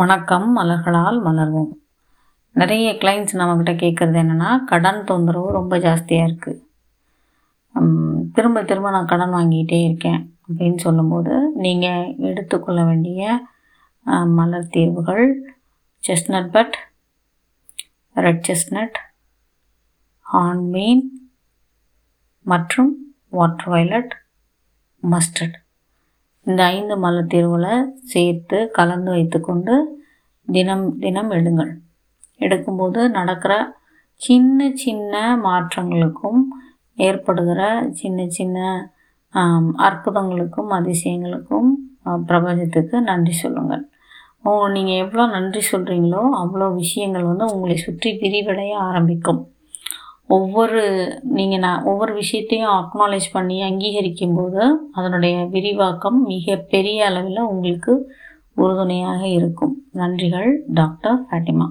வணக்கம் மலர்களால் மலர்வோம். நிறைய கிளைண்ட்ஸ் நம்மக்கிட்ட கேட்குறது என்னென்னா கடன் தொந்தரவு ரொம்ப ஜாஸ்தியாக இருக்குது திரும்ப திரும்ப நான் கடன் வாங்கிக்கிட்டே இருக்கேன் அப்படின்னு சொல்லும்போது நீங்கள் எடுத்துக்கொள்ள வேண்டிய மலர் தீர்வுகள் chestnut bud red chestnut hornbeam மற்றும் வாட்டர் வயலட் மஸ்டர்ட் இந்த ஐந்து மலர் தீர்வுகளை சேர்த்து கலந்து வைத்துக்கொண்டு தினம் தினம் எடுங்கள். எடுக்கும்போது நடக்கிற சின்ன சின்ன மாற்றங்களுக்கும் ஏற்படுகிற சின்ன சின்ன அற்புதங்களுக்கும் அதிசயங்களுக்கும் பிரபஞ்சத்துக்கு நன்றி சொல்லுங்கள். நீங்கள் எவ்வளோ நன்றி சொல்கிறீங்களோ அவ்வளோ விஷயங்கள் வந்து உங்களை சுற்றி விரிவடைய ஆரம்பிக்கும். ஒவ்வொரு நீங்கள் நான் ஒவ்வொரு விஷயத்தையும் அக்னாலேஜ் பண்ணி அங்கீகரிக்கும் போது அதனுடைய விரிவாக்கம் மிக பெரிய அளவில் உங்களுக்கு உறுதுணையாக இருக்கும். நன்றிகள் டாக்டர் ஃபேட்டிமா